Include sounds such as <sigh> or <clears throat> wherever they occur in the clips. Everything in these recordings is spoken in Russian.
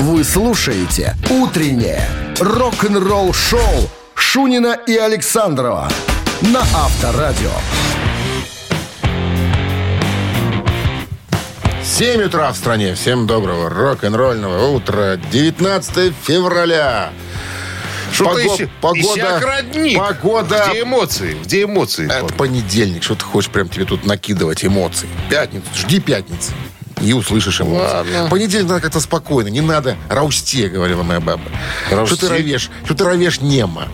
Вы слушаете «Утреннее рок-н-ролл-шоу» Шунина и Александрова на Авторадио. 7 утра в стране. Всем доброго рок-н-ролльного утра. 19 февраля. Что-то Пого- ищи- иссяк родник. Погода. Где эмоции? Где эмоции? Это понедельник. Что ты хочешь прям тебе тут накидывать эмоций? Пятницу. Жди пятницы. И услышишь эмоции. Ладно. Понедельник надо как-то спокойно. Не надо раусте, говорила моя баба. Раусте? Что ты ровешь? Что ты ровешь нема?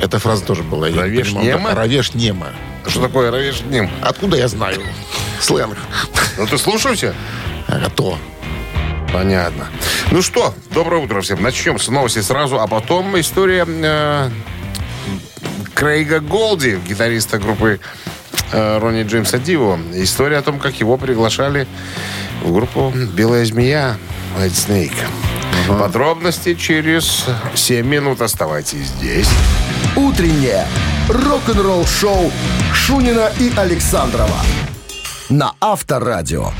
Эта фраза тоже была. Ровешь нема? да, Ровешь нема. Что такое ровешь днем? Откуда я знаю? Сленг. Ну ты слушайся. А то. Понятно. Ну что, доброе утро всем. Начнем с новости сразу, а потом история э, Крейга Голди, гитариста группы Ронни Джеймса Диво. История о том, как его приглашали в группу «Белая змея» White Snake. Подробности через 7 минут. Оставайтесь здесь. «Утреннее рок-н-ролл-шоу» Шунина и Александрова на Авторадио.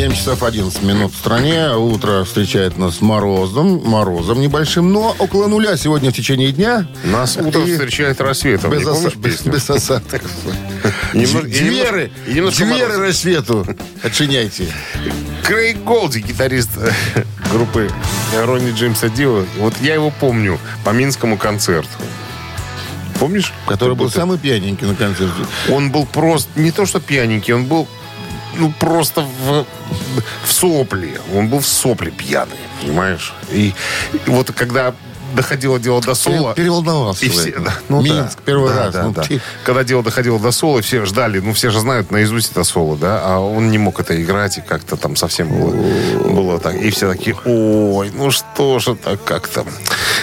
7 часов 11 минут в стране. Утро встречает нас морозом. Морозом небольшим, но около нуля сегодня в течение дня. Нас утро И встречает рассветом. без, оса- без- без осадков. <laughs> Дверы, дверы рассвету. Отчиняйте. Крейг Голди, гитарист э, группы Ронни Джеймса Дио. Вот я его помню по Минскому концерту. Помнишь? Который был самый пьяненький на концерте. Он был просто... Не то, что пьяненький, он был ну, просто в, в сопли. Он был в сопли пьяный, понимаешь? И, и вот когда доходило дело до соло... Переволновался. И все, да, ну Минск да, первый да, раз. да, ну, да. ты- Когда дело доходило до соло, все ждали, ну все же знают наизусть это соло, да, а он не мог это играть, и как-то там совсем было, было так. И все такие, ой, ну что же так как-то.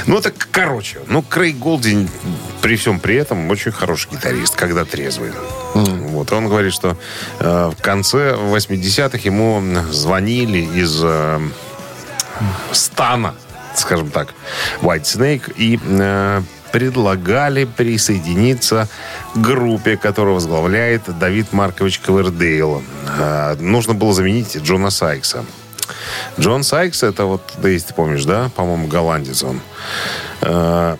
Ну так, короче, ну Крейг Голдин при всем при этом очень хороший гитарист, когда трезвый. Вот, он говорит, что э, в конце 80-х ему звонили из э, стана, скажем так, White Snake, и э, предлагали присоединиться к группе, которую возглавляет Давид Маркович Ковердейл. Э, нужно было заменить Джона Сайкса. Джон Сайкс, это вот, да если ты помнишь, да, по-моему, голландец он. Э,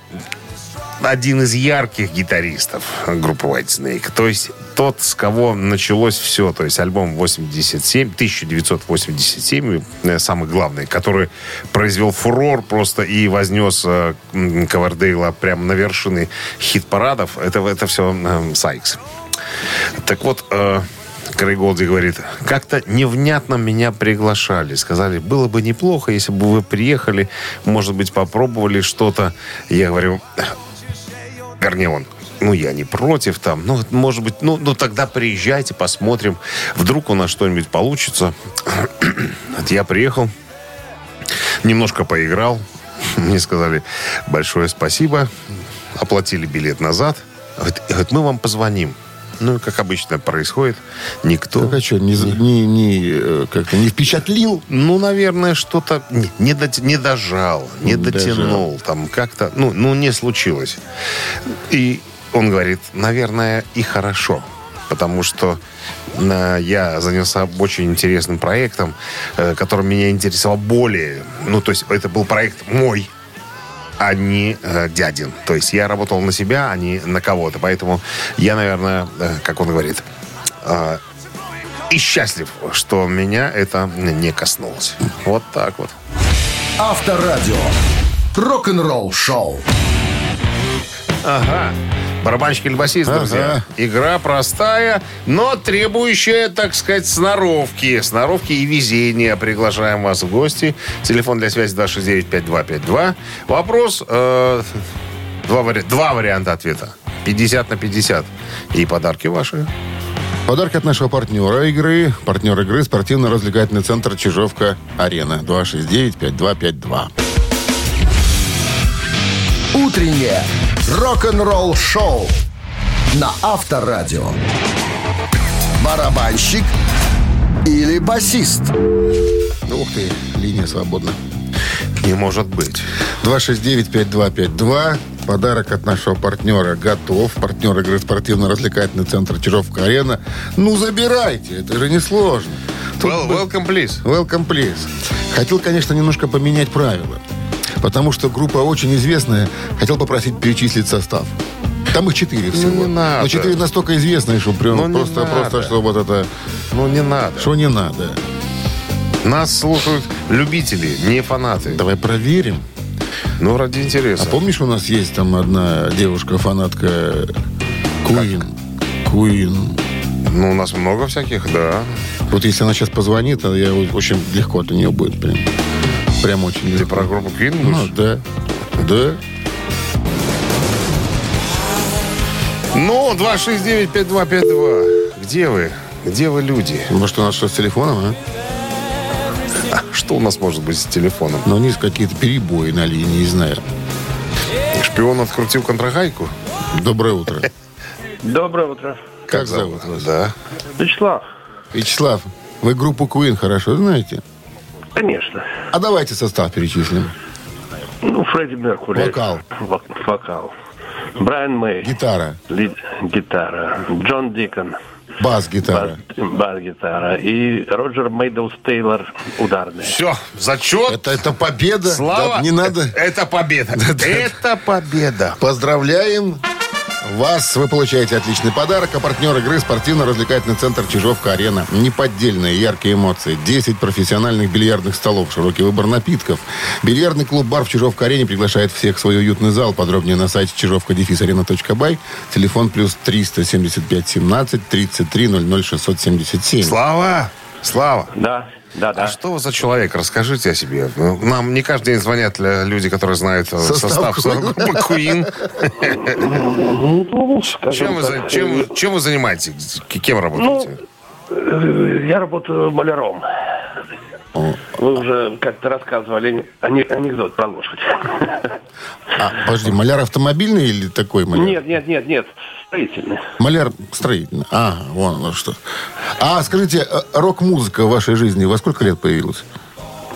один из ярких гитаристов группы White Snake. То есть тот, с кого началось все. То есть альбом 87, 1987, э, самый главный, который произвел фурор просто и вознес э, м, Ковердейла прямо на вершины хит-парадов. Это, это все э, Сайкс. Так вот, э, Крейг Голди говорит, как-то невнятно меня приглашали. Сказали, было бы неплохо, если бы вы приехали, может быть, попробовали что-то. Я говорю, вернее, он, ну, я не против там, ну, может быть, ну, ну, тогда приезжайте, посмотрим. Вдруг у нас что-нибудь получится. <clears throat> Я приехал, немножко поиграл. <laughs> Мне сказали большое спасибо. Оплатили билет назад. Говорит, мы вам позвоним. Ну, как обычно происходит, никто... Так а что, не, не, не, э, как-то не впечатлил? Ну, наверное, что-то не, не, дот- не дожал, не дотянул, там как-то, ну, ну, не случилось. И он говорит, наверное, и хорошо, потому что э, я занялся очень интересным проектом, э, который меня интересовал более, ну, то есть это был проект мой, а не э, дядин. То есть я работал на себя, а не на кого-то. Поэтому я, наверное, э, как он говорит, э, и счастлив, что меня это не коснулось. Вот так вот. Авторадио. Рок-н-ролл шоу. Ага. Барабанщик или басист, Ага. друзья. Игра простая, но требующая, так сказать, сноровки. Сноровки и везения. Приглашаем вас в гости. Телефон для связи 269-5252. Вопрос... э, два, вари- два варианта ответа. 50 на 50. И подарки ваши. Подарок от нашего партнера игры. Партнер игры спортивно-развлекательный центр Чижовка-Арена. 269-5252. Утреннее рок-н-ролл шоу на Авторадио. Барабанщик или басист? Ух ты, линия свободна. Не может быть. 269-5252. Подарок от нашего партнера готов. Партнер игры спортивно-развлекательный центр Чижовка-Арена. Ну, забирайте, это же не сложно. Well, welcome, please. Welcome, please. Хотел, конечно, немножко поменять правила. Потому что группа очень известная. Хотел попросить перечислить состав. Там их четыре всего. не надо. Но четыре настолько известные, что прям Ну, просто, просто, что вот это... Ну, не надо. Что не надо. Нас слушают любители, не фанаты. Давай проверим. Ну, ради А интереса. помнишь, у нас есть там одна девушка-фанатка Queen? Queen. Ну, у нас много всяких, да. Вот если она сейчас позвонит, то я очень легко для нее будет. Прям, прям очень Ты легко. про группу Queen Ну, да. Да. Ну, 269-5252. Где вы? Где вы, люди? Может, у нас что с телефоном, а? А Что у нас может быть с телефоном? Но вниз какие-то перебои на линии, не знаю. Шпион открутил контрагайку? Доброе утро. Доброе утро. Как зовут вас? Да. Вячеслав, Вячеслав, вы группу Queen хорошо знаете? Конечно. А давайте состав перечислим. Ну, Фредди Меркури. Вокал. Вок- вокал. Брайан Мэй. Гитара, Лид- гитара. Джон Дикон. бас-гитара. Бас- Бас-гитара. И Роджер Мейдоус Тейлор. Ударная. Все, зачет. Это, это победа. Слава. Да, не надо. Это победа. <laughs> Это победа. Поздравляем вас. Вы получаете отличный подарок. А партнер игры спортивно-развлекательный центр Чижовка-Арена. Неподдельные яркие эмоции. 10 профессиональных бильярдных столов. Широкий выбор напитков. Бильярдный клуб-бар в Чижовка-Арене приглашает всех в свой уютный зал. Подробнее на сайте чижовка-арена.бай. Телефон плюс 375 17 33 00 677. Слава. Слава. Да, да, да. А что вы за человек? Расскажите о себе. Ну, Нам не каждый день звонят люди, которые знают э, Состав состав Queen. группы Queen. Ну, скажем Чем вы, занимаетесь? Кем работаете? э, Я работаю маляром. Вы уже как-то рассказывали ане- анекдот про лошадь. А, подожди, маляр автомобильный или такой маляр? Нет, нет, нет, нет. Строительный. Маляр строительный. А, вон оно что. А скажите, э, рок-музыка в вашей жизни во сколько лет появилась?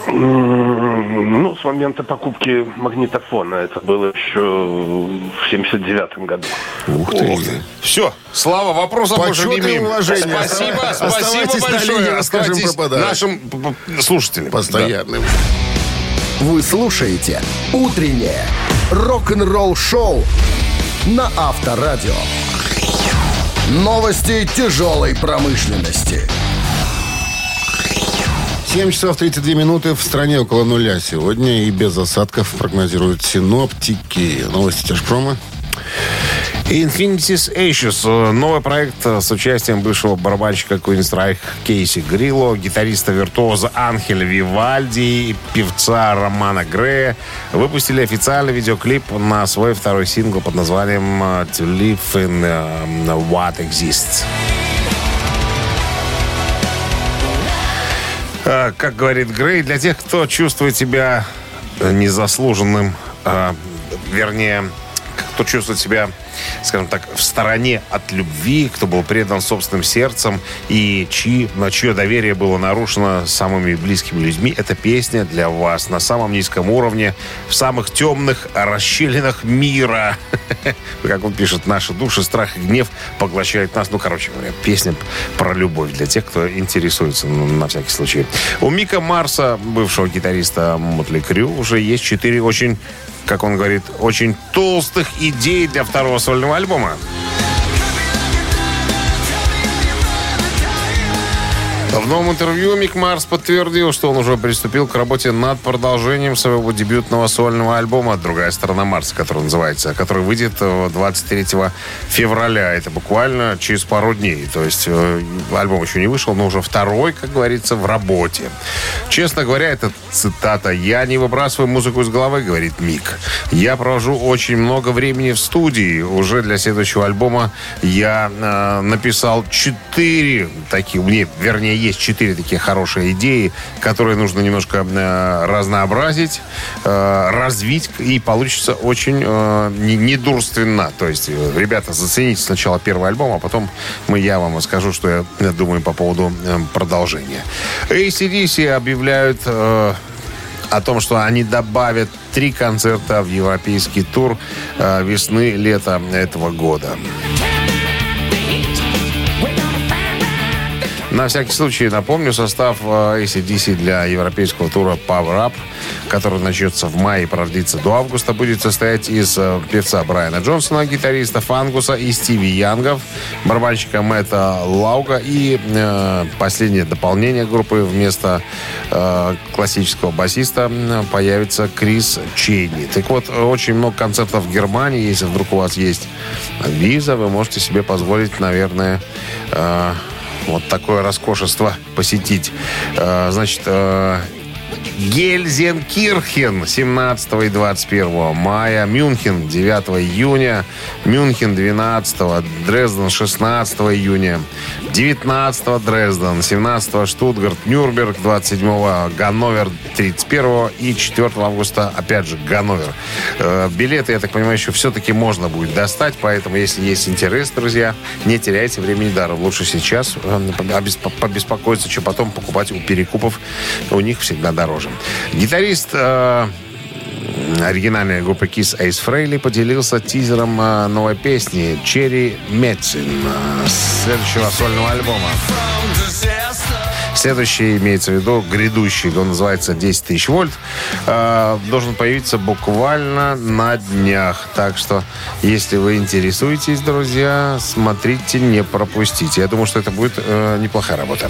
Ну, с момента покупки магнитофона. Это было еще в 79 году. Ух ты. Все, Слава, вопросов не Почет и имеем. уважение. Спасибо, спасибо на большое. линии, расскажем Оставайтесь про подарок. нашим слушателям. Постоянным. Вы слушаете «Утреннее рок-н-ролл-шоу» на Авторадио. Новости тяжелой промышленности. 7 часов 32 минуты в стране около нуля сегодня и без осадков прогнозируют синоптики. Новости тяжпрома. Infinity's Ashes. э, Новый проект э, с участием бывшего барабанщика Queen Strike Кейси Грилло, гитариста-виртуоза Анхеля Вивальди и певца Романа Грея выпустили официальный видеоклип на свой второй сингл под названием э, To Live in э, What Exists. Как говорит Грей, для тех, кто чувствует себя э, незаслуженным, э, вернее, кто чувствует себя, скажем так, в стороне от любви, кто был предан собственным сердцем и чьи, на чье доверие было нарушено самыми близкими людьми, эта песня для вас на самом низком уровне, в самых темных расщелинах мира. <laughs> Как он пишет, наши души, страх и гнев поглощают нас. Ну, короче говоря, песня про любовь для тех, кто интересуется, ну, на всякий случай. У Мика Марса, бывшего гитариста Мотли Крю, уже есть четыре очень как он говорит, очень толстых идей для второго сольного альбома. В новом интервью Мик Марс подтвердил, что он уже приступил к работе над продолжением своего дебютного сольного альбома «Другая сторона Марса», который называется, который выйдет э, 23 февраля. Это буквально через пару дней. То есть э, альбом еще не вышел, но уже второй, как говорится, в работе. Честно говоря, это цитата. «Я не выбрасываю музыку из головы», — говорит Мик. «Я провожу очень много времени в студии. Уже для следующего альбома я э, написал четыре таких, нет, вернее, есть четыре такие хорошие идеи, которые нужно немножко э, разнообразить, э, развить, и получится очень э, не- недурственно. То есть, ребята, зацените сначала первый альбом, а потом мы, я вам расскажу, что я думаю по поводу продолжения. ACDC объявляют о том, что они добавят три концерта в европейский тур весны-лета этого года. На всякий случай напомню состав э, ACDC для европейского тура Power Up, который начнется в мае и продлится до августа, будет состоять из э, певца Брайана Джонсона, гитариста Фангуса и Стиви Янгов, барабанщика Мэтта Лауга и э, последнее дополнение группы вместо э, классического басиста появится Крис Чейни. Так вот, очень много концертов в Германии. Если вдруг у вас есть виза, вы можете себе позволить, наверное, э, вот такое роскошество посетить. Э, значит, э, Гельзенкирхен 17 и 21 мая, Мюнхен 9 июня, Мюнхен 12, Дрезден 16 июня, 19 Дрезден, 17 Штутгарт, Нюрнберг 27 Ганновер 31 и 4 августа опять же Ганновер. Э, билеты, я так понимаю, еще все-таки можно будет достать, поэтому если есть интерес, друзья, не теряйте времени даром. Лучше сейчас э, побеспокоиться, чем потом покупать у перекупов. У них всегда дороже. Гитарист э, оригинальной группы Kiss Ace Фрейли поделился тизером э, новой песни «Черри Медицин» следующего сольного альбома. Следующий имеется в виду грядущий, он называется 10 тысяч вольт, э, должен появиться буквально на днях. Так что, если вы интересуетесь, друзья, смотрите, не пропустите. Я думаю, что это будет э, неплохая работа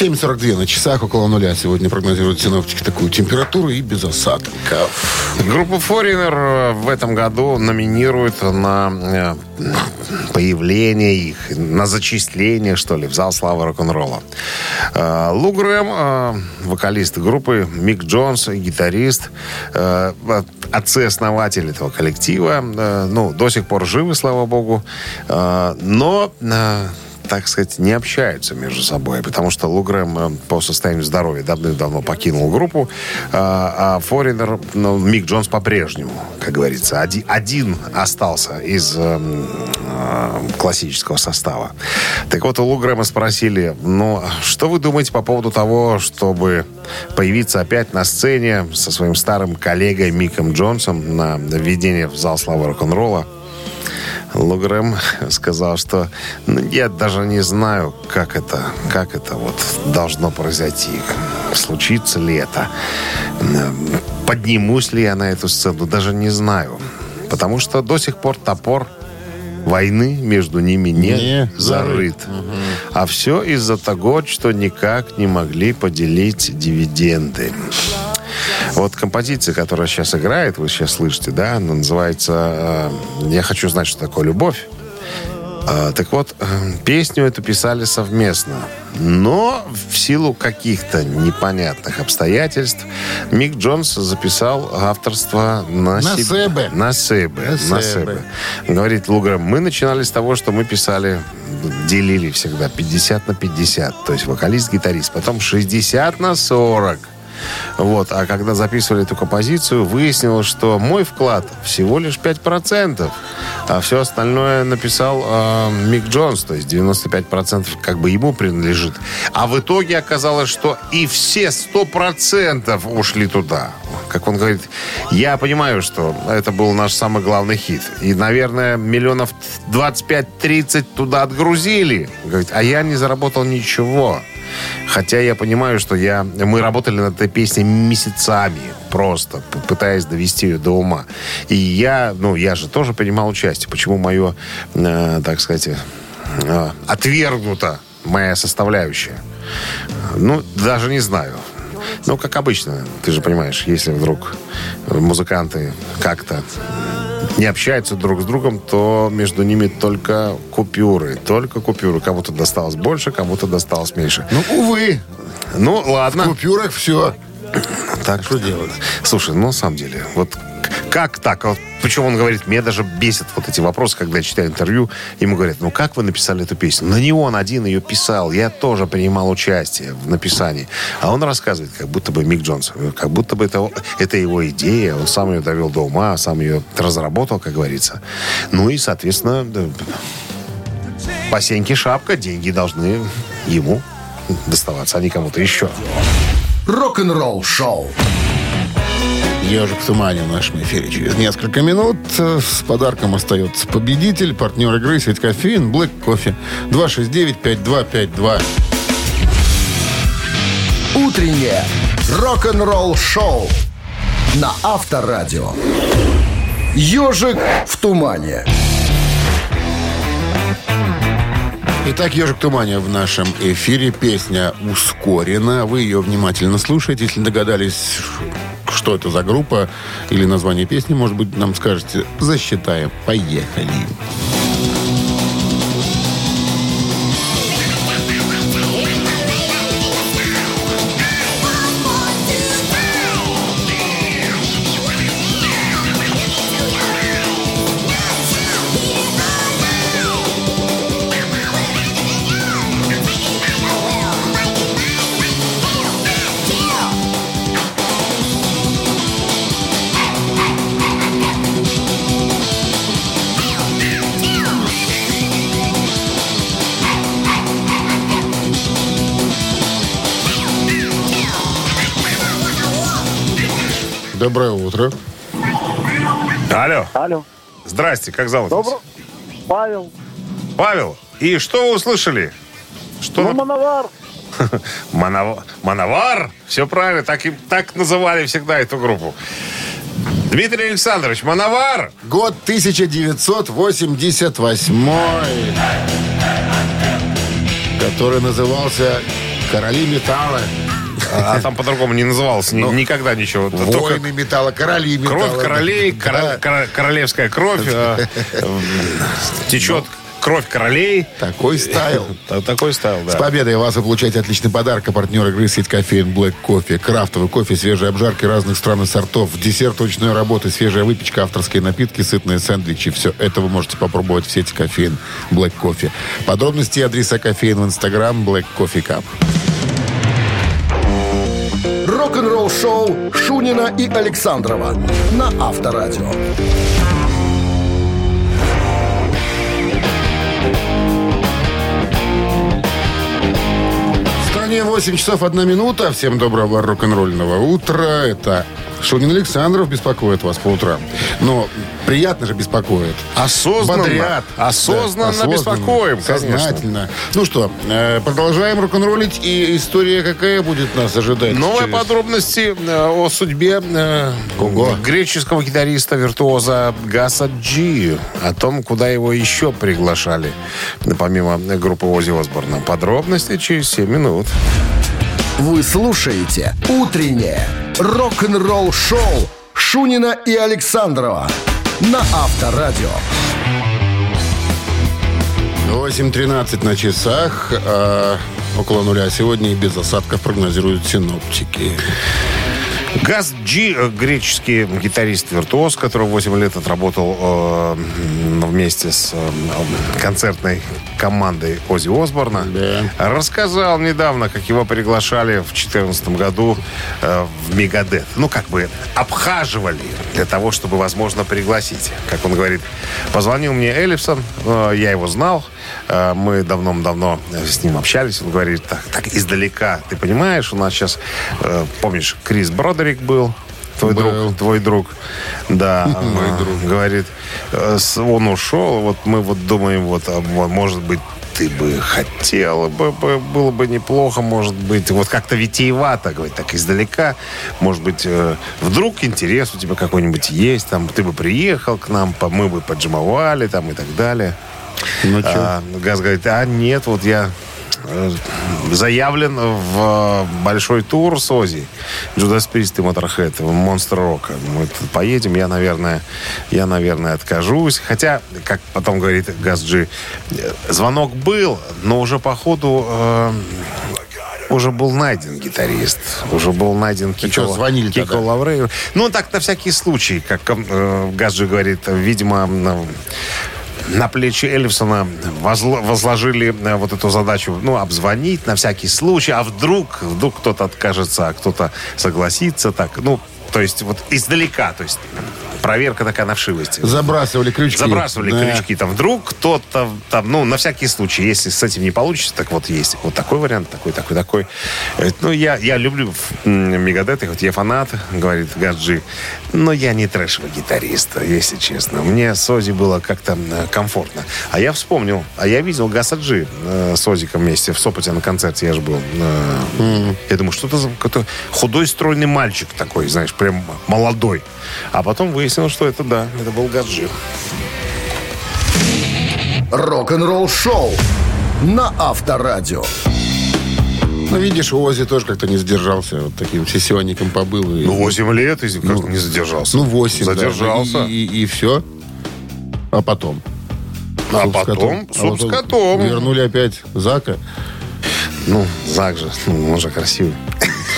7.42 на часах, около нуля. Сегодня прогнозируют синоптики такую температуру и без осадков. Группу Foreigner в этом году номинируют на э, появление их, на зачисление, что ли, в зал славы рок-н-ролла. Э, Лу Грэм, э, вокалист группы, Мик Джонс, гитарист, отцы-основатель этого коллектива, ну, до сих пор живы, слава богу, но так сказать, не общаются между собой, потому что Лугрэм э, по состоянию здоровья давным-давно покинул группу, а, а Форинер, ну, Мик Джонс по-прежнему, как говорится, один, один остался из э, э, классического состава. Так вот, у Лугрэма спросили, ну, что вы думаете по поводу того, чтобы появиться опять на сцене со своим старым коллегой Миком Джонсом на введение в зал славы рок-н-ролла? Лугрэм сказал, что ну, я даже не знаю, как это, как это вот должно произойти. Случится ли это? Поднимусь ли я на эту сцену? Даже не знаю. Потому что до сих пор топор войны между ними не, не зарыт. Угу. А все из-за того, что никак не могли поделить дивиденды. Вот композиция, которая сейчас играет, вы сейчас слышите, да, она называется э, «Я хочу знать, что такое любовь». А, так вот, э, песню эту писали совместно. Но в силу каких-то непонятных обстоятельств Мик Джонс записал авторство на, на себе. На себе. На, себе. Говорит Луграм, мы начинали с того, что мы писали, делили всегда 50 на 50. То есть вокалист-гитарист. Потом 60 на 40. Вот. А когда записывали эту композицию, выяснилось, что мой вклад всего лишь 5%, а все остальное написал э, Мик Джонс, то есть 95% как бы ему принадлежит. А в итоге оказалось, что и все 100% ушли туда. Как он говорит, я понимаю, что это был наш самый главный хит. И, наверное, миллионов 25-30 туда отгрузили. Говорит, а я не заработал ничего. Хотя я понимаю, что я, мы работали над этой песней месяцами просто, пытаясь довести ее до ума. И я, ну, я же тоже принимал участие. Почему мое, э, так сказать, э, отвергнута моя составляющая? Ну, даже не знаю. Ну, как обычно, ты же понимаешь, если вдруг музыканты как-то не общаются друг с другом, то между ними только купюры. Только купюры. Кому-то досталось больше, кому-то досталось меньше. Ну, увы. Ну, ладно. В купюрах все. Так что делать? Слушай, ну, на самом деле, вот как так? Вот, причем он говорит, меня даже бесит вот эти вопросы, когда я читаю интервью. Ему говорят, ну как вы написали эту песню? Ну не он один ее писал, я тоже принимал участие в написании. А он рассказывает, как будто бы Мик Джонс, как будто бы это, это его идея, он сам ее довел до ума, сам ее разработал, как говорится. Ну и, соответственно, по сеньке шапка, деньги должны ему доставаться, а не кому-то еще. Рок-н-ролл шоу. Ежик в тумане в нашем эфире через несколько минут. С подарком остается победитель, партнер игры «Сеть кофеин», «Блэк кофе». 269-5252. Утреннее рок-н-ролл шоу на Авторадио. Ежик в тумане. Итак, «Ежик тумане» в нашем эфире. Песня ускорена. Вы ее внимательно слушаете. Если догадались, что это за группа или название песни, может быть, нам скажете, засчитаем. Поехали. Доброе утро. Алло. Алло. Здрасте, как зовут вас? Добро. Павел. Павел, и что вы услышали? Что Ну, Мановар. <laughs> Манов- Мановар? Все правильно, так, и, так называли всегда эту группу. Дмитрий Александрович, Мановар! Год 1988, который назывался «Короли металла». А там по-другому не назывался ни- никогда ничего. Воины металла, короли металла. кровь королей, королевская кровь, э, э, течет кровь королей. Такой стайл. Та- Такой стайл, С да. победой вас вы получаете отличный подарок. А партнер игры сеть кофеин Black Кофе. Крафтовый кофе, свежие обжарки разных стран и сортов. Десерт ручной работы, свежая выпечка, авторские напитки, сытные сэндвичи. Все это вы можете попробовать в сети кофеин Black Кофе. Подробности и адреса кофеин в инстаграм Black Coffee Cup. Рок-н-ролл шоу Шунина и Александрова на Авторадио. Стране 8 часов 1 минута. Всем доброго рок-н-ролльного утра. Это Шунин Александров беспокоит вас по утрам. Но приятно же беспокоит. Осознанно. Бодрят. Осознанно Да, беспокоим, конечно. Сознательно. Ну что, э, продолжаем рок-н-роллить. И история какая будет нас ожидать? Новые через- подробности э, о судьбе э, Ого. греческого гитариста-виртуоза Гаса Джи. О том, куда его еще приглашали, помимо группы Ози Осборна. Подробности через 7 минут. Вы слушаете «Утреннее рок-н-ролл шоу» Шунина и Александрова на Авторадио. 8.13 на часах. а около нуля сегодня и без осадков прогнозируют синоптики. Газ Джи, э, греческий гитарист-виртуоз, который 8 лет отработал э, вместе с э, концертной командой Ози Осборна, Да. рассказал недавно, как его приглашали в 2014 году э, в Мегадет. Ну, как бы обхаживали для того, чтобы, возможно, пригласить. Как он говорит, позвонил мне Эллипсон, э, я его знал, мы давно-давно с ним общались. Он говорит, так, так издалека, ты понимаешь, у нас сейчас, э, помнишь, Крис Бродерик был, твой Был. друг, твой друг, да, <laughs> Мой э, друг. говорит, э, он ушел, вот мы вот думаем, вот, а, мо- может быть, ты бы хотела бы, бы- было бы неплохо, может быть, вот как-то витиевато, говорит, так издалека, может быть, э, вдруг интерес у тебя какой-нибудь есть, там, ты бы приехал к нам, мы бы поджимовали, там, и так далее. Ну? А, Газ говорит, а нет, вот я э, заявлен в э, большой тур с Ози. Джудас Прист и Моторхед, Монстр Рока. Мы тут поедем, я, наверное, я, наверное, откажусь. Хотя, как потом говорит Газджи, э, звонок был, но уже по ходу э, уже был найден гитарист. Уже был найден Кико, чё, звонили Кико тогда? Лавреев. Ну, так на всякий случай, как э, Газджи говорит, видимо, на плечи Эллифсона возло- возложили э, вот эту задачу, ну, обзвонить на всякий случай, а вдруг, вдруг кто-то откажется, а кто-то согласится, так, ну, то есть вот издалека, то есть проверка такая на вшивости. Забрасывали крючки. Забрасывали Да. крючки. Там вдруг кто-то там, ну, на всякий случай, если с этим не получится, так вот есть вот такой вариант, такой, такой, такой. Э, Ну, я, я люблю Мегадет, хоть я фанат, говорит Гаджи, но я не трэшевый гитарист, если честно. Мне с Ози было как-то комфортно. А я вспомнил, а я видел Гасаджи э, с Озиком вместе в Сопоте на концерте, я же был. Э, Я думаю, что это за какой-то худой, стройный мальчик такой, знаешь, прям молодой. А потом выяснилось, что это, да, это был Гаджи. Рок-н-ролл шоу на Авторадио. Ну, видишь, Ози тоже как-то не сдержался. Вот таким сессионником побыл. и- Ну, 8 лет, и как не задержался. Ну, 8, Задержался. И, и, все. А потом? а Суп с потом котом. А суп с потом котом. Вернули опять Зака. Ну, Зак же, ну, он же красивый.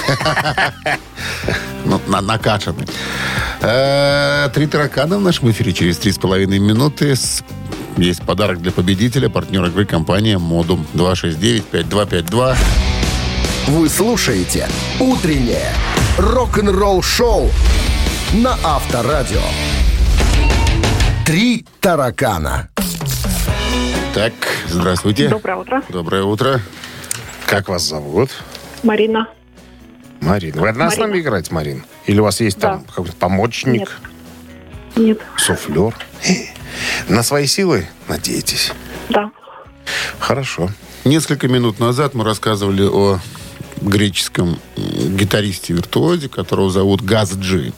<laughs> Ну, на, накачанный. Э, Три таракана в нашем эфире через три с половиной минуты. С- Есть подарок для победителя. Партнер игры компания Модум 269-5252. Вы слушаете «Утреннее рок-н-ролл-шоу» на Авторадио. «Три таракана». Так, здравствуйте. Доброе утро. Доброе утро. Как вас зовут? Марина. Марина. Вы одна с Марина. нами играете, Марин? Или у вас есть там Да. какой-то помощник, Нет. Нет. суфлер? На свои силы надеетесь? Да. Хорошо. Несколько минут назад мы рассказывали о греческом гитаристе-виртуозе, которого зовут Газ Джи.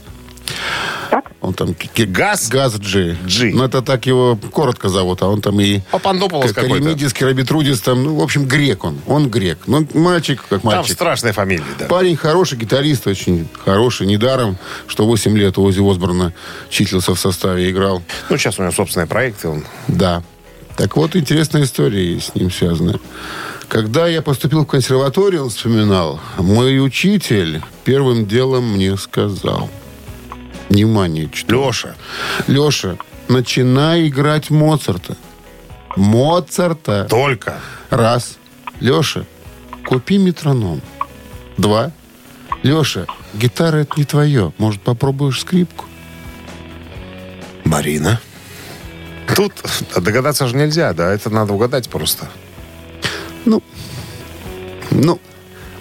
Он там... Газ? Газ Джи. Джи. Ну, это так его коротко зовут, а он там и... Папандополос какой-то. Каримидис, Керабитрудис, там, ну, в общем, грек он. Он грек. Ну, мальчик, как Там мальчик. страшная фамилия, да. Парень хороший, гитарист очень хороший. Недаром, что 8 лет у Ози Осборна числился в составе, играл. Ну, сейчас у него собственные проекты. Он... Да. Так вот, интересная история с ним связана. Когда я поступил в консерваторию, он вспоминал, мой учитель первым делом мне сказал. Внимание, что? Леша. Леша, начинай играть Моцарта. Моцарта. Только. Раз. Леша, купи метроном. Два. Леша, гитара это не твое. Может, попробуешь скрипку? Марина. Тут догадаться же нельзя, да? Это надо угадать просто. Ну, ну,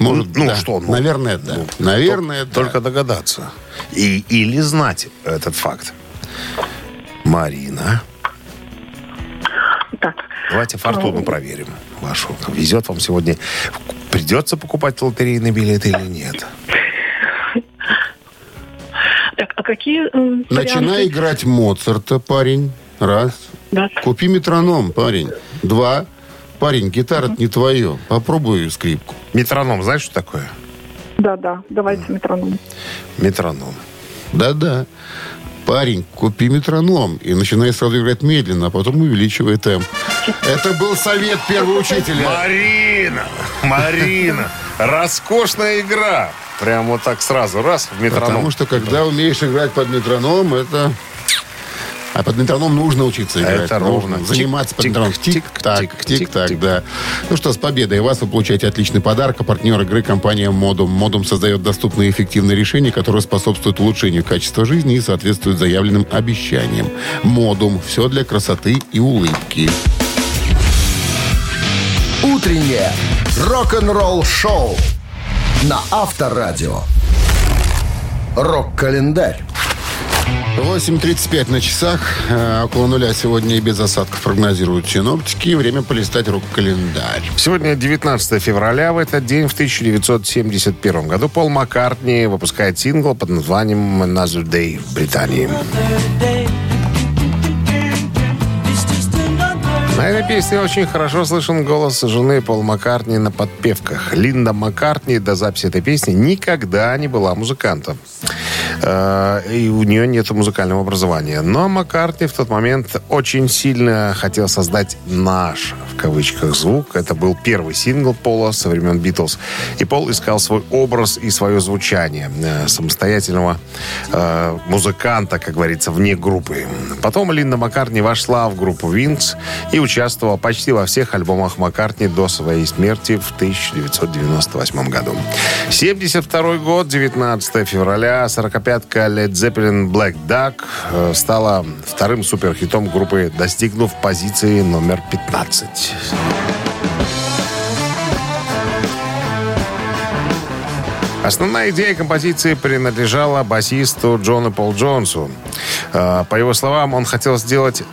может, ну да. что, ну, Наверное, да. ну, Наверное, да. Только догадаться. И, или знать этот факт. Марина. Так. Давайте фортуну проверим вашу. Везет вам сегодня. Придется покупать лотерейные билеты или нет? Так, а какие м, Начинай играть Моцарта, парень. Раз. Да. Купи метроном, парень. Два. Парень, гитара не твое. Попробуй скрипку. Метроном, знаешь, что такое? Да, да. Давайте метроном. Метроном. Да-да. Парень, купи метроном и начинай сразу играть медленно, а потом увеличивай темп. Это был совет первого учителя. Марина! Марина! Роскошная игра! Прям вот так сразу, раз, в метроном. Потому что когда умеешь играть под метроном, это... А под метроном нужно учиться играть. Это нужно ровно. Заниматься под метроном. тик, Тик-так, тик, тик-так, тик. да. Ну что, с победой вас вы получаете отличный подарок. А партнер игры компания Модум. Модум создает доступные и эффективные решения, которые способствуют улучшению качества жизни и соответствуют заявленным обещаниям. Модум. Все для красоты и улыбки. «Утреннее рок-н-ролл-шоу» на Авторадио. Рок-календарь. 8.35 на часах. Э, около нуля сегодня и без осадков прогнозируют синоптики. Время полистать рок-календарь. Сегодня 19 февраля. В этот день, в 1971 году, Пол Маккартни выпускает сингл под названием «Another Day» в Британии. На этой песне очень хорошо слышен голос жены Пола Маккартни на подпевках. Линда Маккартни до записи этой песни никогда не была музыкантом. Э, И у нее нет музыкального образования. Но Маккартни в тот момент очень сильно хотел создать наш, в кавычках, звук. Это был первый сингл Пола со времен Битлз. И Пол искал свой образ и свое звучание э, самостоятельного э, музыканта, как говорится, вне группы. Потом Линда Маккартни вошла в группу Wings и участвовала почти во всех альбомах Маккартни до своей смерти в 1998 году. 72 год, 19 февраля, 45 ракопятка Led Zeppelin Black Duck э, стала вторым суперхитом группы, достигнув позиции номер 15. Основная идея композиции принадлежала басисту Джону Пол Джонсу. Э, По его словам, он хотел сделать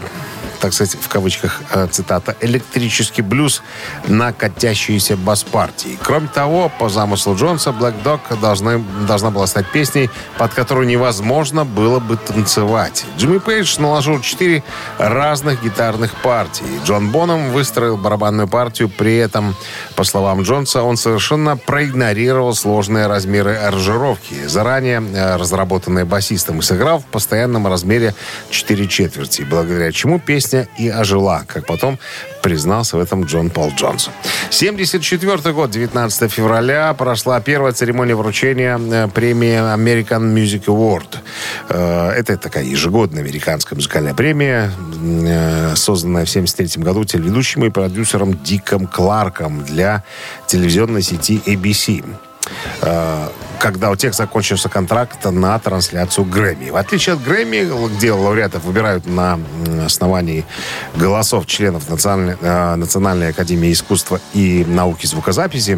так сказать, в кавычках, э, цитата, «электрический блюз на катящиеся бас-партии». Кроме того, по замыслу Джонса, «Black Dog» должны, должна была стать песней, под которую невозможно было бы танцевать. Джимми Пейдж наложил четыре разных гитарных партии. Джон Боном выстроил барабанную партию, при этом, по словам Джонса, он совершенно проигнорировал сложные размеры аранжировки, заранее э, разработанные басистом, и сыграл в постоянном размере 4 четверти, благодаря чему песня и ожила, как потом признался в этом Джон Пол Джонс. 74 год, 19 февраля, прошла первая церемония вручения э, премии American Music Award. Э, Это такая ежегодная американская музыкальная премия, э, созданная в 73 году телеведущим и продюсером Диком Кларком для телевизионной сети ABC когда у тех закончился контракт на трансляцию Грэмми. В отличие от Грэмми, где лауреатов выбирают на основании голосов членов Национальной, э, Национальной академии искусства и науки звукозаписи,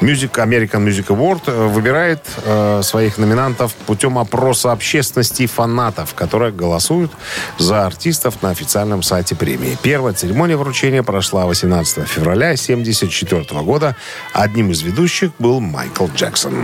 Music, American Music Award выбирает э, своих номинантов путем опроса общественности и фанатов, которые голосуют за артистов на официальном сайте премии. Первая церемония вручения прошла 18 февраля 1974 года. Одним из ведущих был Майкл Джексон.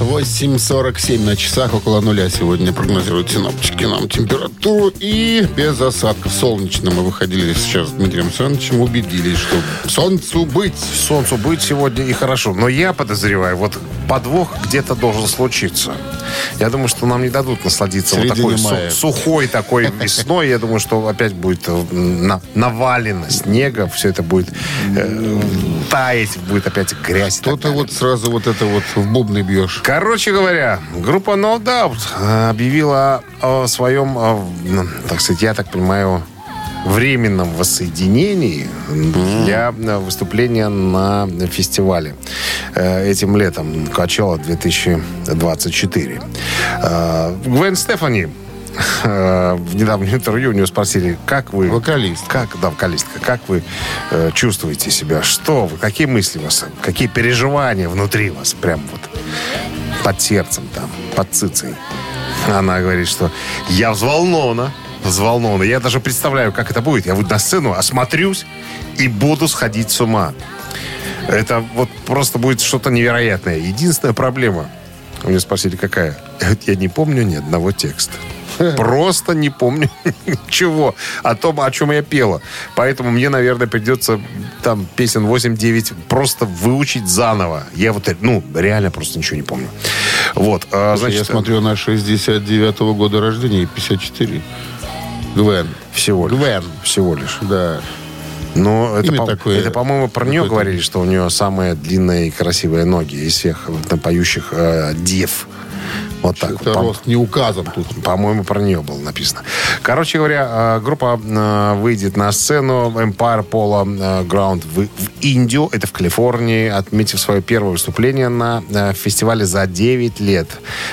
8.47 на часах, около нуля сегодня прогнозируют синоптики нам температуру и без осадков. Солнечно мы выходили сейчас с Дмитрием Александровичем, убедились, что солнцу быть. Солнцу быть сегодня и хорошо. Но я подозреваю, вот подвох где-то должен случиться. Я думаю, что нам не дадут насладиться вот такой мая. сухой такой весной. Я думаю, что опять будет э, на- навалено снега. Все это будет э, таять, будет опять грязь. Кто-то вот сразу вот это вот в бубны бьешь. Короче говоря, группа No Doubt э, объявила о своем, э, так сказать, я так понимаю, временном воссоединении для э, выступления на фестивале этим летом Качела 2024. Э, Гвен Стефани в недавнем интервью у нее спросили, как вы... Вокалист. Как, да, вокалистка, как вы э, чувствуете себя? Что вы? Какие мысли у вас? Какие переживания внутри вас? Прям вот под сердцем там, под цицей. Она говорит, что я взволнована, взволнована. Я даже представляю, как это будет. Я выйду на сцену, осмотрюсь и буду сходить с ума. Это вот просто будет что-то невероятное. Единственная проблема, у меня спросили, какая? Я не помню ни одного текста. Просто не помню <laughs> ничего о том, о чем я пела. Поэтому мне, наверное, придется там песен 8-9 просто выучить заново. Я вот, ну, реально просто ничего не помню. Вот, а, Значит, я смотрю на 69-го года рождения и 54. Гвен. всего лишь. Гвен. Всего лишь. Да. Но это, Имя по- такое это, по-моему, про нее говорили, что у нее самые длинные и красивые ноги из всех э, поющих э, дев. Вот так. Это По- рост не указан тут. По-моему, про нее было написано. Короче говоря, э, группа э, выйдет на сцену Empire Polo э, Ground в, Индию, это в Калифорнии, отметив свое первое выступление на фестивале за 9 лет.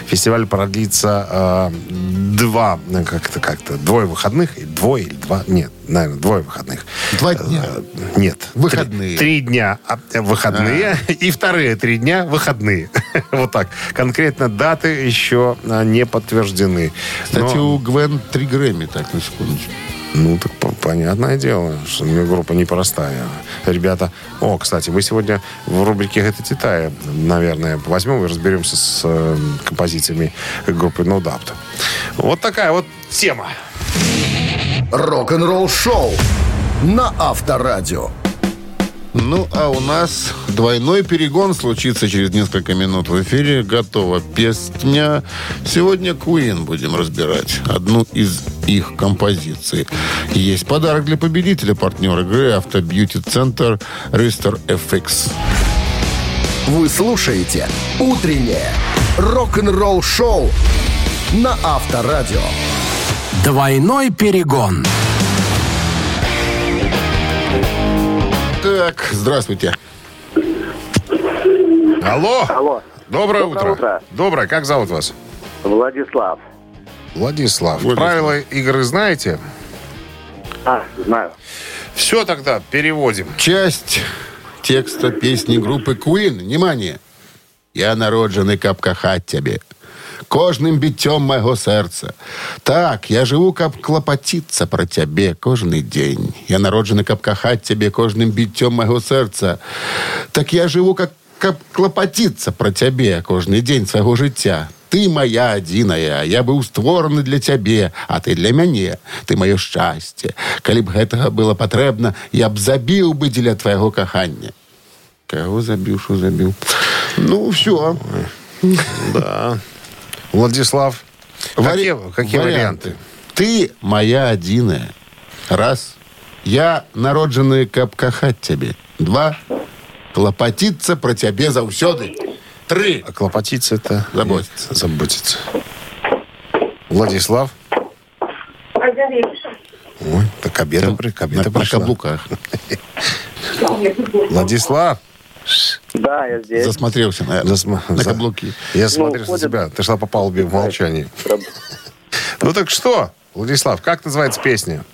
Фестиваль продлится два, как-то как-то, двое выходных, и двое или два, нет, наверное, двое выходных. Два дня. Э, Нет. Выходные. Три, три дня а, э, выходные <laughs> и вторые три дня выходные. <laughs> вот так. Конкретно даты еще а, не подтверждены. Кстати, Но- у Гвен три Грэмми, так, на секундочку. ну, так по- понятное дело, что у нее группа непростая. Ребята, о, кстати, мы сегодня в рубрике «Это Титая», наверное, возьмем и разберемся с э, композициями группы No Doubt. Вот такая вот тема. Рок-н-ролл-шоу на Авторадио. Ну, а у нас двойной перегон случится через несколько минут в эфире. Готова песня. Сегодня Queen будем разбирать. Одну из их композиций. Есть подарок для победителя, партнер игры Автобьюти-центр Ристер FX. Вы слушаете «Утреннее рок-н-ролл-шоу» на Авторадио. Двойной перегон. Так, здравствуйте. Алло. Алло. Доброе, Доброе утро. утро. Доброе. Как зовут вас? Владислав. Владислав. Владислав. Правила игры знаете? А, знаю. Все тогда переводим. Часть текста песни группы Queen. Внимание. Я народжений, каб кахать тебе Кожним биттем моего сердца. Так, я живу, каб клопотиться про тебе кожний день. Я народжений, каб кахать тебе кожним биттем моего сердца. Так я живу, как каб клопотиться про тебе кожний день свайго жыцця. Ты моя адзіная, я быў створаны для цябе, а ты для мяне. Ты маё шчасце. Калі б гэтага было патрэбна, я б забіў бы дзеля твайго кахання. Кого забіў, що забіў? Ну, все. Да. Владислав. Какие, какие варианты? Ты моя адзіная. Раз. Я народжаны, каб кахаць цябе. Два. Клапаціцца пра цябе заўсёды. Три. А клопотиться это... Заботиться. Нет, заботиться. Владислав. Ой, так кабета, при- На, кабета на пришла. каблуках. <laughs> Владислав. Да, я здесь. Засмотрелся, наверное. Засма- На за- каблуки. Я смотрю на ходит. тебя. Ты шла по палубе в молчании. <laughs> Ну так что, Владислав, как называется песня?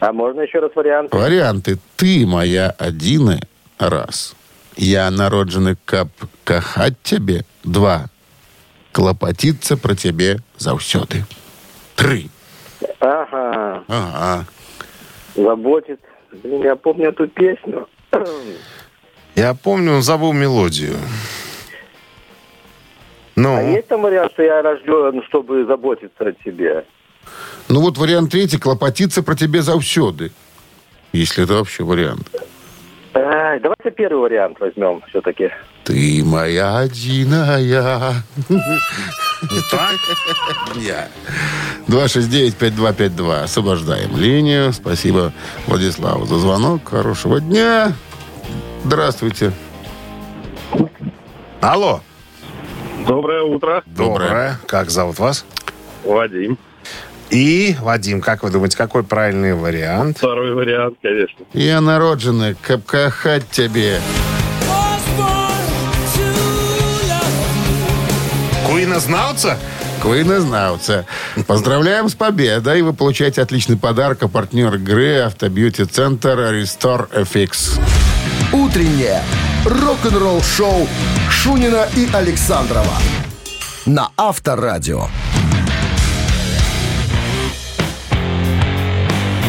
А можно еще раз вариант? Варианты. Ты моя адзіная. Раз. Я народжаны, каб кахаць цябе. Два. Клапаціцца пра цябе заўсёды. Три. Ага, Ага. заботит. Блин, я помню эту песню. <clears throat> Я помню, он забыл мелодию. А Ну, есть там вариант, что я рожден, чтобы заботиться о тебе? Ну вот вариант третий. Клопотиться про тебе заўсёды. Если это вообще вариант. Ай, давайте первый вариант возьмем все-таки. Ты моя одиная. не так? Я. 269-5252. Освобождаем линию. Спасибо Владиславу за звонок. Хорошего дня. Здравствуйте. Алло. Доброе утро, Доброе. Как зовут вас? Вадим. И, Вадим, как вы думаете, какой правильный вариант? Второй вариант, конечно. Я народжены, каб кахать тебе. Куина знауца? Квин знауца. Поздравляем с победой. Вы получаете отличный подарок. А партнер игры Автобьюти-центр Restore FX. Утреннее рок-н-ролл-шоу Шунина и Александрова на Авторадио.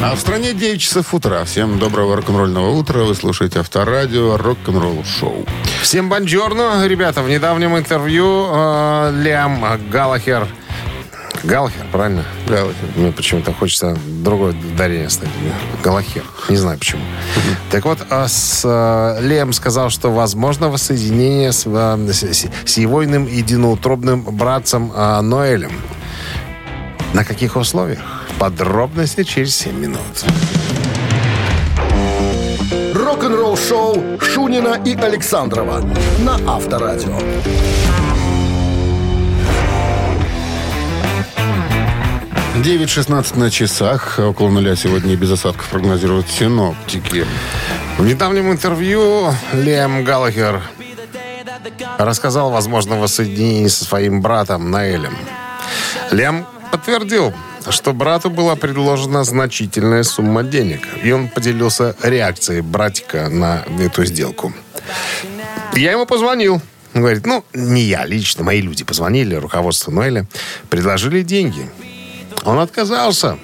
А в стране 9 часов утра. Всем доброго рок-н-ролльного утра. Вы слушаете Авторадио Рок-н-ролл шоу. Всем бонжорно, ребята. В недавнем интервью э, Лиам Галахер... Галахер, правильно? Галахер. Мне почему-то хочется другое ударение ставить. Галахер. Не знаю почему. Так вот, а с, э, Лем сказал, что возможно воссоединение с, э, с, с его иным единоутробным братцем э, Ноэлем. На каких условиях? Подробности через 7 минут. Рок-н-ролл-шоу Шунина и Александрова на Авторадио. 9.16 на часах. Около нуля сегодня без осадков прогнозируют синоптики. В недавнем интервью Лем Галлахер рассказал о возможном воссоединении со своим братом Наэлем. Лем подтвердил, что брату была предложена значительная сумма денег, и он поделился реакцией братика на эту сделку. Я ему позвонил. Он говорит, ну, не я лично, мои люди позвонили, руководство Ноэля, предложили деньги. Он отказался.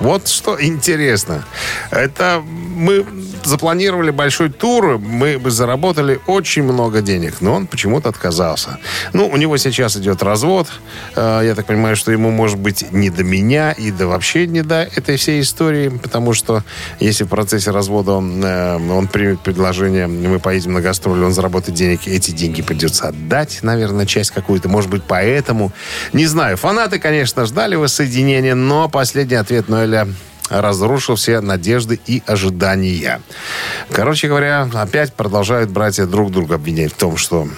Вот что интересно. Это мы запланировали большой тур, мы бы заработали очень много денег, но он почему-то отказался. Ну, у него сейчас идет развод. Э, Я так понимаю, что ему, может быть, не до меня и да вообще не до этой всей истории, потому что если в процессе развода он, э, он примет предложение, мы поедем на гастроли, он заработает денег, эти деньги придется отдать, наверное, часть какую-то, может быть, поэтому. Не знаю. Фанаты, конечно, ждали воссоединения, но последний ответ Ноэля разрушил все надежды и ожидания. Короче говоря, опять продолжают братья друг друга обвинять в том, что,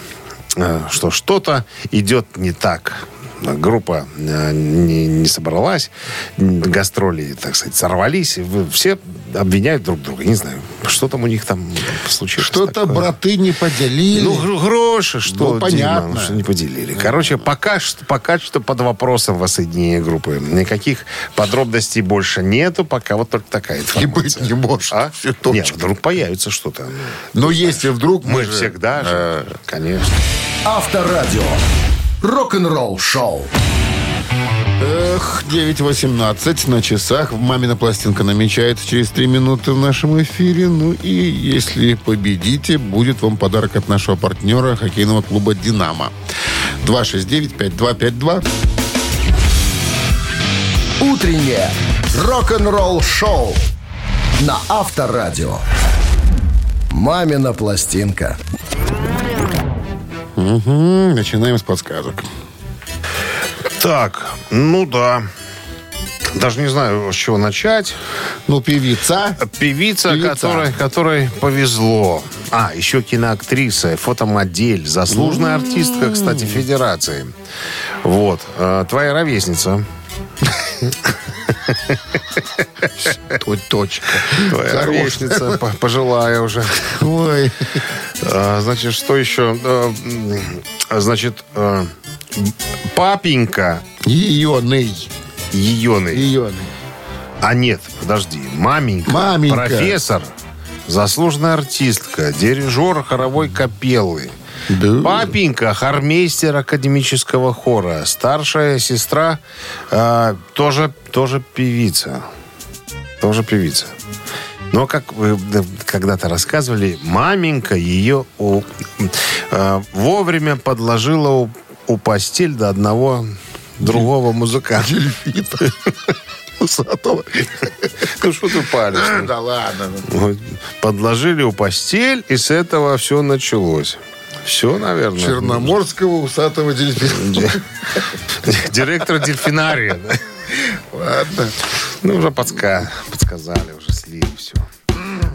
э, что что-то идет не так. Группа э, не, не собралась, гастроли, так сказать, сорвались. Все обвиняют друг друга. Не знаю, Что там у них там случилось? Что-то такое? браты не поделили. Ну, гр- гроши, что, Ну, понятно. Дима, что не поделили. Короче, пока что, пока что под вопросом воссоединения группы. Никаких подробностей больше нету, пока вот только такая и информация. быть не может. А? Все Нет, точно. вдруг появится что-то. Но если вдруг Мы же- всегда же, конечно. Авторадио. Рок-н-ролл шоу. Эх, 9.18 на часах. Мамина пластинка намечается через 3 минуты в нашем эфире. Ну и если победите, будет вам подарок от нашего партнера хоккейного клуба «Динамо». 269-5252. Утреннее рок-н-ролл шоу на Авторадио. Мамина пластинка. Мгм, Начинаем с подсказок. Так, ну да. Даже не знаю, с чего начать. Ну, певица. Певица, Певица. Которой, которой повезло. А, еще киноактриса, фотомодель, заслуженная артистка, кстати, Федерации. Вот. э, Твоя ровесница. Точка. Твоя ровесница, по- пожилая уже. Ой. А, Значит, что еще? М, Значит, э, папенька Ионый. Ееный. Ионый. А нет, подожди. Маменька. Маменька. Профессор. Заслуженная артистка. Дирижер хоровой капеллы. Да. Папенька, хормейстер академического хора. Старшая сестра э, тоже, тоже певица. Тоже певица. Но, как вы да, когда-то рассказывали, маменька ее у- э, вовремя подложила у, у постель до одного другого музыканта. Усатого. Ну, что ты палишь? Да ладно. Вот. Подложили у постель, и с этого все началось. Все, наверное. Черноморского усатого дельфина. Директор дельфинария. Ладно. Ну, уже подска... подсказали, уже слили все.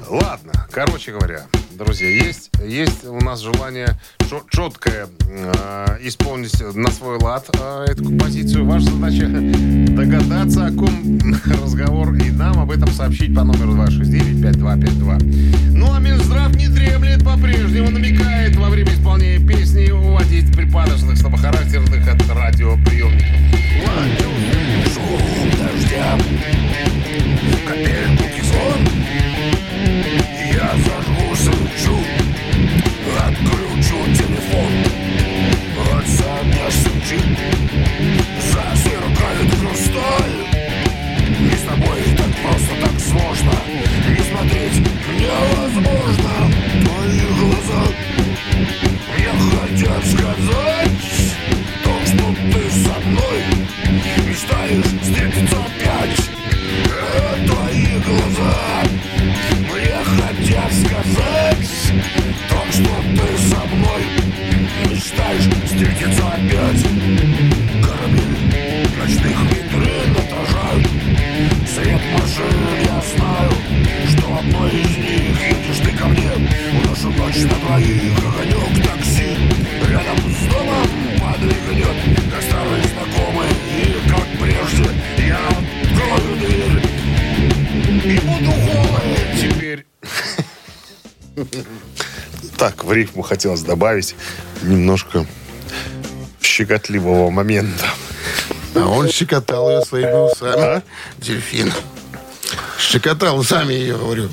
Ладно, короче говоря, друзья, есть, есть у нас желание четкое э, исполнить на свой лад э, эту композицию. Ваша задача догадаться, о ком <laughs> разговор, и нам об этом сообщить по номеру 269-5252. Ну, а Минздрав не дремлет по-прежнему, намекает во время исполнения песни уводить припадочных слабохарактерных от радиоприемников. Я Так, в рифму хотелось добавить немножко щекотливого момента. А он щекотал ее своими усами. Дельфин. Щекотал усами ее, говорю.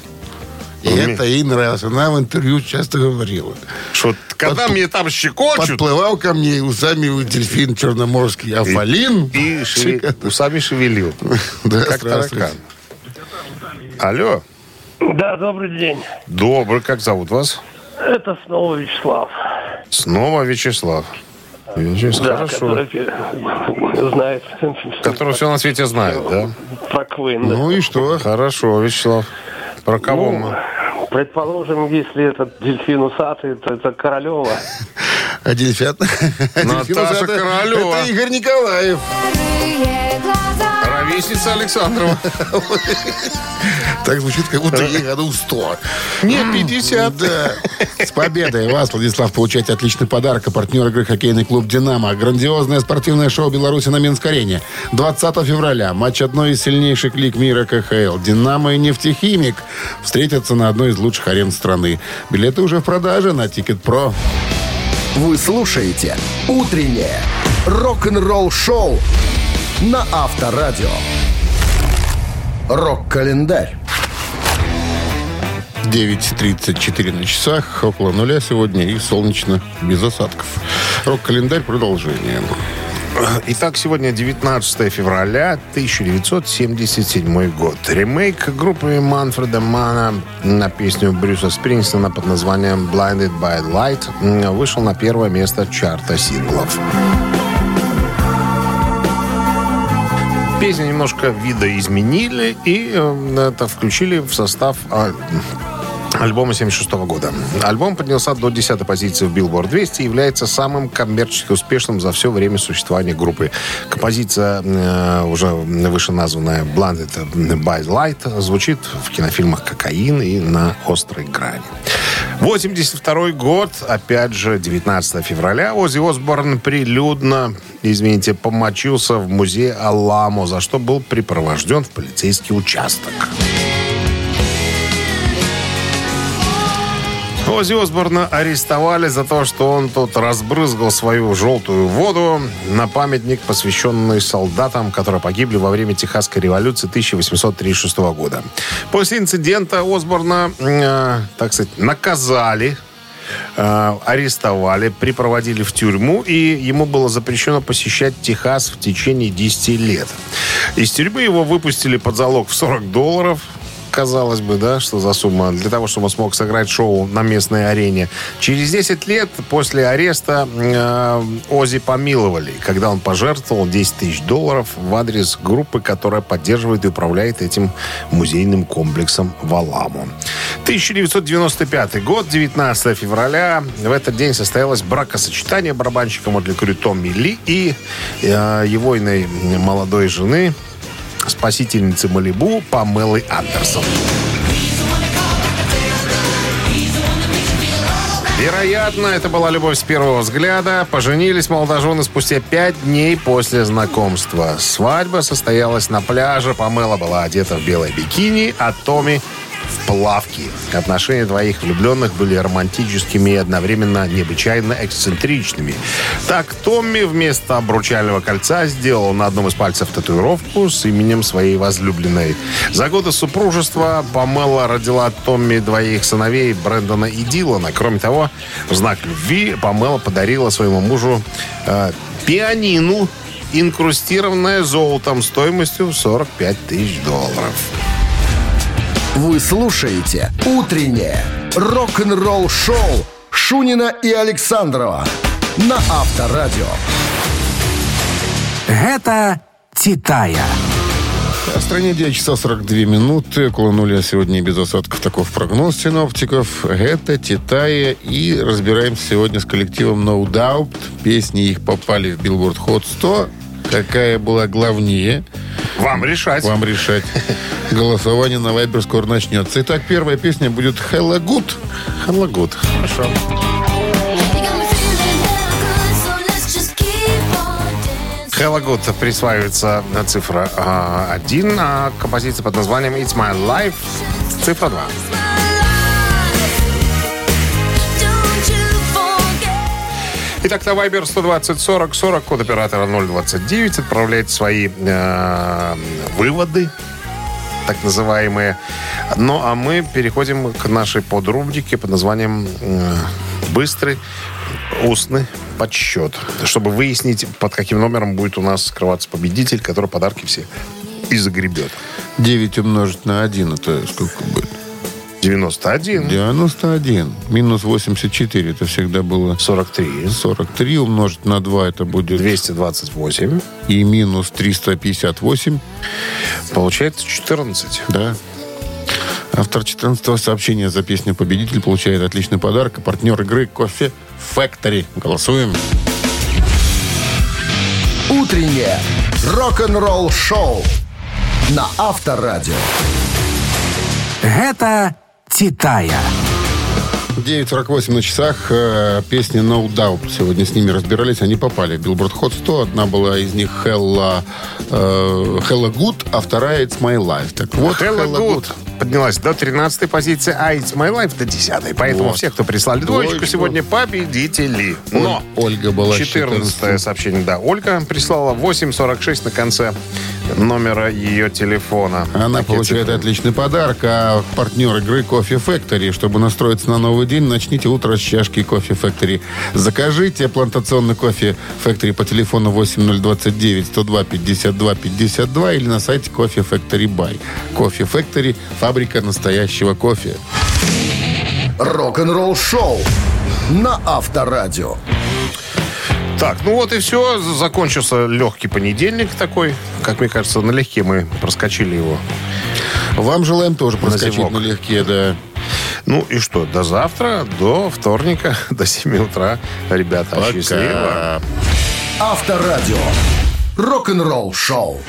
И Уме- это ей нравилось. Она в интервью часто говорила. Что, когда Под- мне там щекочут, Подплывал ко мне и усами у дельфин черноморский. А Фалин... и шеве- усами шевелил. <laughs> Да, как таракан. Алло. Да, добрый день. Добрый. Как зовут вас? Это снова Вячеслав. Снова Вячеслав. Вячеслав, Да, хорошо. который знает Который все на свете знает, да? про Квин. да. Ну и что? Хорошо, Вячеслав. Про кого Ну, мы? предположим, если этот дельфин усатый, то это Королева. А дельфят? дельфин Наташа Королева. Это Игорь Николаев. Ровесница Александрова. Так звучит, как будто ей году 100. Не, 50. Да. С победой вас, Владислав, получаете отличный подарок. А партнер игры хоккейный клуб «Динамо». Грандиозное спортивное шоу Беларуси на Минск-арене. 20 февраля. Матч одной из сильнейших лиг мира КХЛ. «Динамо» и «Нефтехимик» встретятся на одной из лучших арен страны. Билеты уже в продаже на Ticketpro. Вы слушаете «Утреннее рок-н-ролл-шоу» на Авторадио. Рок-календарь. 9.34 на часах, около нуля сегодня и солнечно, без осадков. Рок-календарь продолжение. Итак, сегодня 19 февраля 1977 год. Ремейк группы Манфреда Мана на песню Брюса Спрингстона под названием Blinded by Light вышел на первое место чарта синглов. Песню немножко видоизменили и э, это включили в состав а, альбома 76 года. Альбом поднялся до 10 позиции в Billboard 200 и является самым коммерчески успешным за все время существования группы. Композиция, э, уже вышеназванная Blinded by Light, звучит в кинофильмах «Кокаин» и «На острой грани». 82 год, опять же, 19 февраля, Оззи Осборн прилюдно, извините, помочился в музее Аламо, за что был припровожден в полицейский участок. Оззи Осборна арестовали за то, что он тут разбрызгал свою желтую воду на памятник, посвященный солдатам, которые погибли во время Техасской революции 1836 года. После инцидента Осборна, э, так сказать, наказали э, арестовали, припроводили в тюрьму, и ему было запрещено посещать Техас в течение 10 лет. Из тюрьмы его выпустили под залог в 40 долларов, казалось бы, да, что за сумма, для того, чтобы он смог сыграть шоу на местной арене. Через 10 лет после ареста э, Ози помиловали, когда он пожертвовал 10 тысяч долларов в адрес группы, которая поддерживает и управляет этим музейным комплексом в Аламу. 1995 год, 19 февраля. В этот день состоялось бракосочетание барабанщика Мотли Крю Томми Ли и э, его иной молодой жены спасительницы Малибу Памелы Андерсон. Вероятно, это была любовь с первого взгляда. Поженились молодожены спустя пять дней после знакомства. Свадьба состоялась на пляже. Памела была одета в белое бикини, а Томми в плавки. Отношения двоих влюбленных были романтическими и одновременно необычайно эксцентричными. Так, Томми вместо обручального кольца сделал на одном из пальцев татуировку с именем своей возлюбленной. За годы супружества Памела родила Томми двоих сыновей Брэндона и Дилана. Кроме того, в знак любви Памела подарила своему мужу э, пианину, инкрустированное золотом стоимостью в 45 тысяч долларов. Вы слушаете «Утреннее рок-н-ролл-шоу» Шунина и Александрова на Авторадио. Гэта «Титая». В стране 9 часа 42 минуты. Около нуля сегодня без осадков. Таков прогноз синоптиков. Это Титая. И разбираемся сегодня с коллективом No Doubt. Песни их попали в Billboard Hot 100. Какая была главнее? Вам решать. Вам решать. Голосование на Вайбер скоро начнется. Итак, первая песня будет Hella Good. Hello, good. Хорошо. Hello Good присваивается цифра 1, а композиция под названием It's My Life цифра 2. Итак, на Viber 120 40 40, код оператора 029, отправляйте свои э, выводы, так называемые. Ну, а мы переходим к нашей подрубрике под названием э, «Быстрый устный подсчет», чтобы выяснить, под каким номером будет у нас скрываться победитель, который подарки все и загребет. 9 умножить на 1, это сколько будет? 91, 91. Минус 84, это всегда было 43, 43. Умножить на 2, это будет 228, и минус 358. получается 14. Да. Автор 14-го сообщения за песню «Победитель» получает отличный подарок. Партнер игры «Кофе Factory». Голосуем. «Утреннее рок-н-ролл-шоу» на Авторадио. Гэта «Титая». 9.48 на часах. Э, песни No Doubt. Сегодня с ними разбирались. Они попали в Billboard Hot 100. Одна была из них Hella, э, Hella Good, а вторая It's My Life. Так вот, Hella Good поднялась до 13 позиции, а It's My Life до 10 Поэтому Вот. все, кто прислали двоечку, Двоечку. сегодня победители. Но Оль- Ольга была 14 14. сообщение, да. Ольга прислала 846 на конце номера ее телефона. Она Такие получает цифры. отличный подарок, а партнер игры Coffee Factory. Чтобы настроиться на новый день, начните утро с чашки Coffee Factory. Закажите плантационный кофе Factory по телефону 8029 102 52 52 или на сайте Coffee Factory Buy. Coffee Factory – фабрика настоящего кофе. Рок-н-ролл шоу на Авторадио. Так, ну вот и все. Закончился легкий понедельник такой. Как мне кажется, налегке мы проскочили его. Вам желаем тоже проскочить зевок. налегке, да. Ну и что, до завтра, до вторника, <laughs> до 7 утра. Ребята, счастливо. Пока. Авторадио. Рок-н-ролл шоу.